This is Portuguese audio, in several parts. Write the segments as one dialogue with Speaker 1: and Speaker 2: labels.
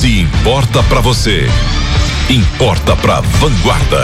Speaker 1: Se importa para você, importa para Vanguarda.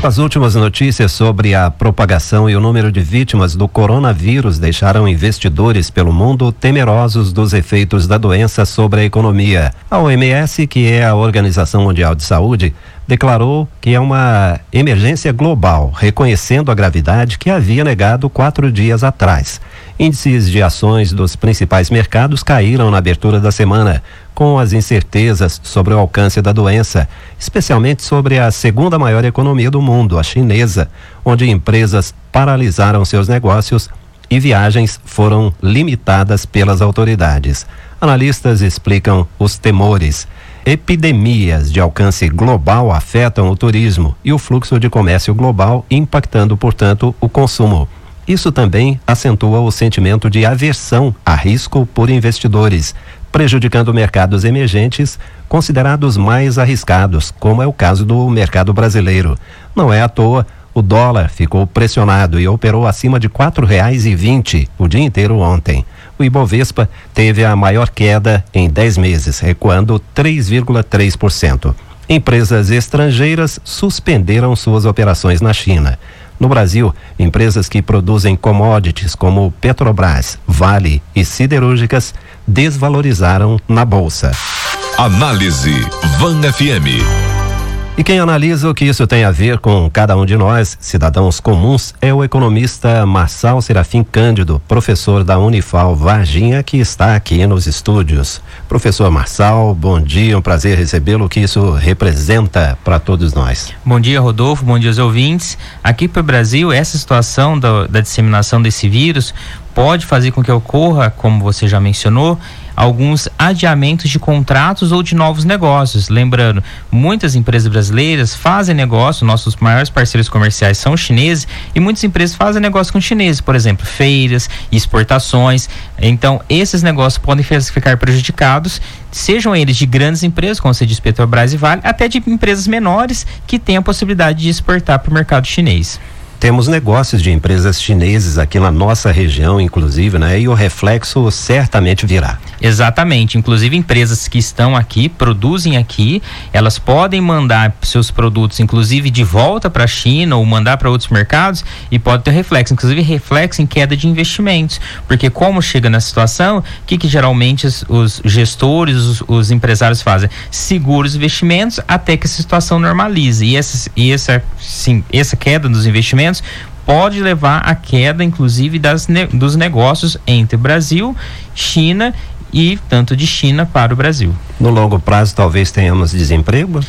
Speaker 2: As últimas notícias sobre a propagação e o número de vítimas do coronavírus deixaram investidores pelo mundo temerosos dos efeitos da doença sobre a economia. A OMS, que é a Organização Mundial de Saúde, declarou que é uma emergência global, reconhecendo a gravidade que havia negado quatro dias atrás. Índices de ações dos principais mercados caíram na abertura da semana, com as incertezas sobre o alcance da doença, especialmente sobre a segunda maior economia do mundo, a chinesa, onde empresas paralisaram seus negócios e viagens foram limitadas pelas autoridades. Analistas explicam os temores. Epidemias de alcance global afetam o turismo e o fluxo de comércio global, impactando, portanto, o consumo. Isso também acentua o sentimento de aversão a risco por investidores, prejudicando mercados emergentes considerados mais arriscados, como é o caso do mercado brasileiro. Não é à toa o dólar ficou pressionado e operou acima de e vinte o dia inteiro ontem. O Ibovespa teve a maior queda em 10 meses, recuando 3,3%. Empresas estrangeiras suspenderam suas operações na China. No Brasil, empresas que produzem commodities como Petrobras, Vale e siderúrgicas desvalorizaram na bolsa.
Speaker 1: Análise Van FM.
Speaker 2: E quem analisa o que isso tem a ver com cada um de nós, cidadãos comuns, é o economista Marçal Serafim Cândido, professor da Unifal Varginha, que está aqui nos estúdios. Professor Marçal, bom dia, um prazer recebê-lo. O que isso representa para todos nós?
Speaker 3: Bom dia, Rodolfo, bom dia aos ouvintes. Aqui para o Brasil, essa situação da, da disseminação desse vírus pode fazer com que ocorra, como você já mencionou, alguns adiamentos de contratos ou de novos negócios. Lembrando, muitas empresas brasileiras fazem negócio, nossos maiores parceiros comerciais são chineses e muitas empresas fazem negócio com chineses, por exemplo, feiras, exportações. Então, esses negócios podem ficar prejudicados, sejam eles de grandes empresas, como você diz Petrobras e Vale, até de empresas menores que têm a possibilidade de exportar para o mercado chinês
Speaker 2: temos negócios de empresas chineses aqui na nossa região, inclusive, né? E o reflexo certamente virá.
Speaker 3: Exatamente. Inclusive, empresas que estão aqui, produzem aqui, elas podem mandar seus produtos, inclusive, de volta para a China ou mandar para outros mercados e pode ter reflexo, inclusive reflexo em queda de investimentos. Porque como chega na situação, o que, que geralmente os, gestores, os, os, empresários fazem? Seguram os investimentos até que a situação normalize. E essa, e essa, sim, essa queda dos investimentos pode levar à queda, inclusive, das, dos negócios entre Brasil, China e tanto de China para o Brasil.
Speaker 2: No longo prazo, talvez tenhamos desemprego?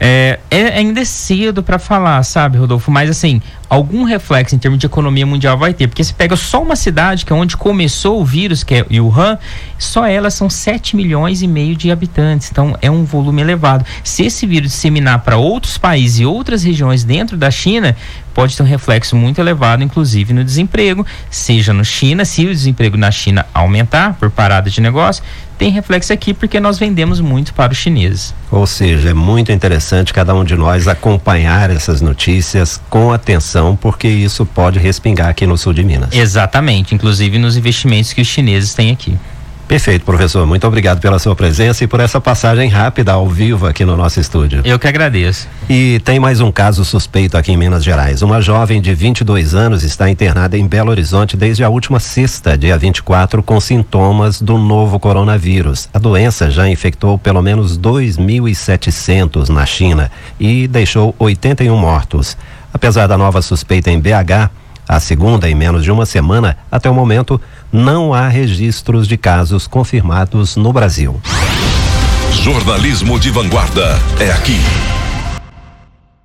Speaker 3: É, é ainda cedo para falar, sabe, Rodolfo? Mas assim, algum reflexo em termos de economia mundial vai ter, porque se pega só uma cidade que é onde começou o vírus, que é Wuhan, só ela são 7 milhões e meio de habitantes, então é um volume elevado. Se esse vírus disseminar para outros países e outras regiões dentro da China, pode ter um reflexo muito elevado, inclusive no desemprego, seja no China, se o desemprego na China aumentar por parada de negócio, tem reflexo aqui porque nós vendemos muito para os chineses.
Speaker 2: Ou seja, é muito interessante cada um de nós acompanhar essas notícias com atenção, porque isso pode respingar aqui no sul de Minas.
Speaker 3: Exatamente, inclusive nos investimentos que os chineses têm aqui.
Speaker 2: Perfeito, professor. Muito obrigado pela sua presença e por essa passagem rápida ao vivo aqui no nosso estúdio.
Speaker 3: Eu que agradeço.
Speaker 2: E tem mais um caso suspeito aqui em Minas Gerais. Uma jovem de 22 anos está internada em Belo Horizonte desde a última sexta, dia 24, com sintomas do novo coronavírus. A doença já infectou pelo menos 2.700 na China e deixou 81 mortos. Apesar da nova suspeita em BH, a segunda em menos de uma semana, até o momento, não há registros de casos confirmados no Brasil.
Speaker 1: Jornalismo de vanguarda é aqui.